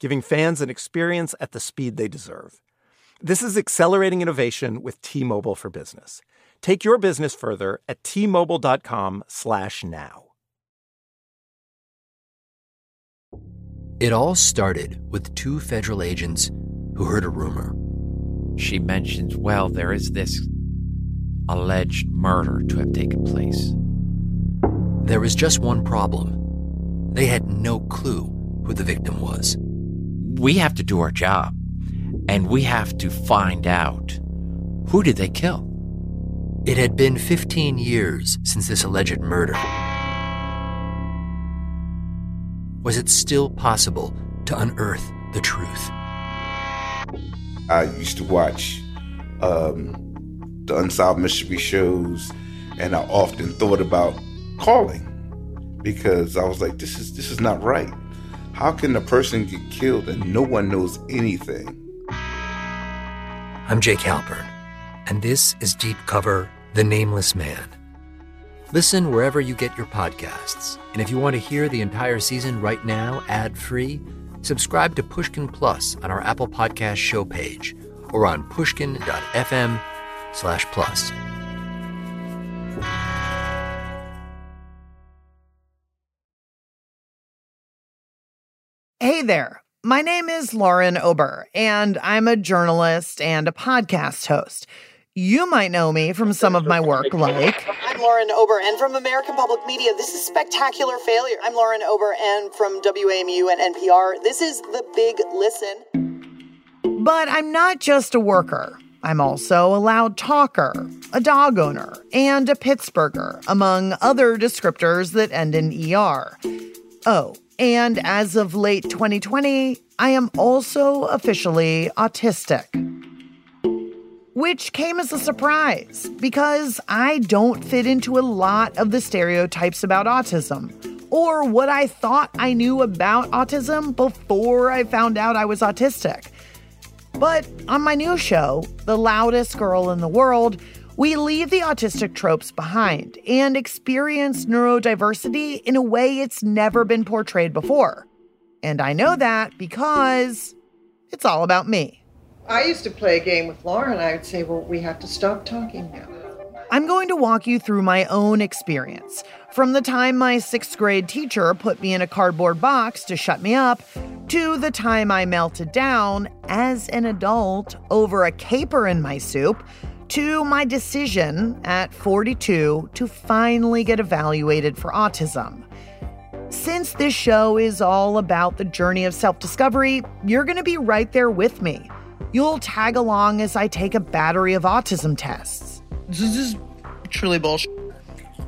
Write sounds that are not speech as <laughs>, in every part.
giving fans an experience at the speed they deserve. This is accelerating innovation with T-Mobile for Business. Take your business further at t-mobile.com/now. It all started with two federal agents who heard a rumor. She mentions, well, there is this alleged murder to have taken place. There was just one problem. They had no clue who the victim was we have to do our job and we have to find out who did they kill? It had been 15 years since this alleged murder. Was it still possible to unearth the truth? I used to watch um, the Unsolved Mystery shows, and I often thought about calling because I was like, "This is this is not right." How can a person get killed and no one knows anything? I'm Jake Halpern, and this is Deep Cover The Nameless Man. Listen wherever you get your podcasts. And if you want to hear the entire season right now, ad free, subscribe to Pushkin Plus on our Apple Podcast show page or on pushkin.fm slash plus. There. My name is Lauren Ober, and I'm a journalist and a podcast host. You might know me from some of my work like. I'm Lauren Ober, and from American Public Media, this is Spectacular Failure. I'm Lauren Ober, and from WAMU and NPR, this is The Big Listen. But I'm not just a worker. I'm also a loud talker, a dog owner, and a Pittsburgher, among other descriptors that end in ER. Oh, and as of late 2020, I am also officially autistic. Which came as a surprise because I don't fit into a lot of the stereotypes about autism or what I thought I knew about autism before I found out I was autistic. But on my new show, The Loudest Girl in the World, we leave the autistic tropes behind and experience neurodiversity in a way it's never been portrayed before. And I know that because it's all about me. I used to play a game with Lauren. I would say, well, we have to stop talking now. I'm going to walk you through my own experience from the time my sixth grade teacher put me in a cardboard box to shut me up to the time I melted down as an adult over a caper in my soup to my decision at 42 to finally get evaluated for autism. Since this show is all about the journey of self discovery, you're going to be right there with me. You'll tag along as I take a battery of autism tests. This is truly bullshit.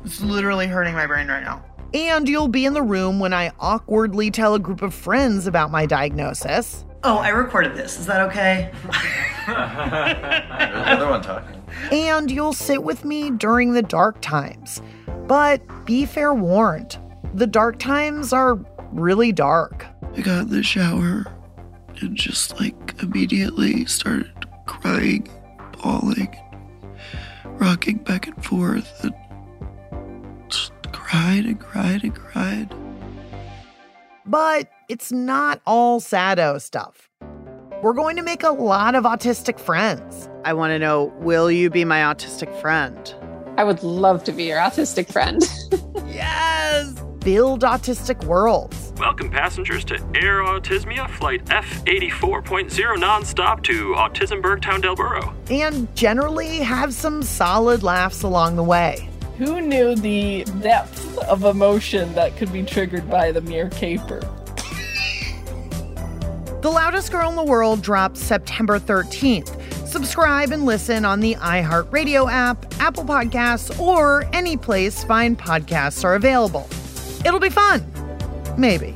It's literally hurting my brain right now. And you'll be in the room when I awkwardly tell a group of friends about my diagnosis. Oh, I recorded this. Is that okay? <laughs> Another one talking. And you'll sit with me during the dark times. But be fair warned, the dark times are really dark. I got in the shower and just like immediately started crying, bawling, rocking back and forth, and just cried and cried and cried. But it's not all sado stuff. We're going to make a lot of autistic friends. I want to know will you be my autistic friend? I would love to be your autistic friend. <laughs> yes! build autistic worlds. Welcome, passengers, to Air Autismia Flight F84.0 nonstop to Autismburg Town Del Burro. And generally have some solid laughs along the way. Who knew the depth of emotion that could be triggered by the mere caper? The Loudest Girl in the World drops September 13th. Subscribe and listen on the iHeartRadio app, Apple Podcasts, or any place fine podcasts are available. It'll be fun. Maybe.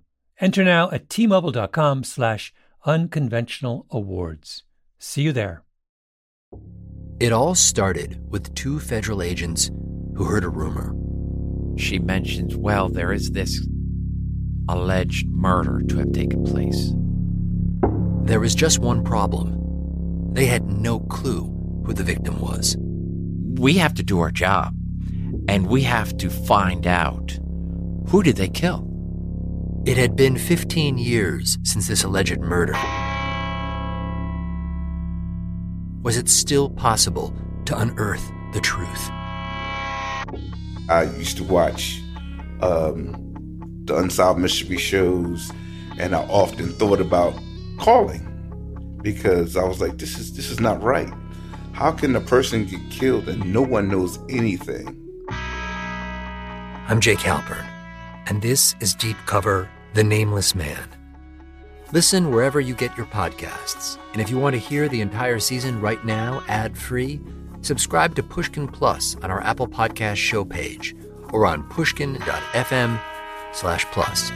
Enter now at tmobile.com slash unconventional awards. See you there. It all started with two federal agents who heard a rumor. She mentions, well, there is this alleged murder to have taken place. There was just one problem. They had no clue who the victim was. We have to do our job, and we have to find out who did they kill? It had been 15 years since this alleged murder. Was it still possible to unearth the truth? I used to watch um, the Unsolved Mystery shows, and I often thought about calling because I was like, "This is this is not right. How can a person get killed and no one knows anything?" I'm Jake Halpern, and this is Deep Cover The Nameless Man. Listen wherever you get your podcasts. And if you want to hear the entire season right now, ad free, subscribe to Pushkin Plus on our Apple Podcast show page or on pushkin.fm slash plus.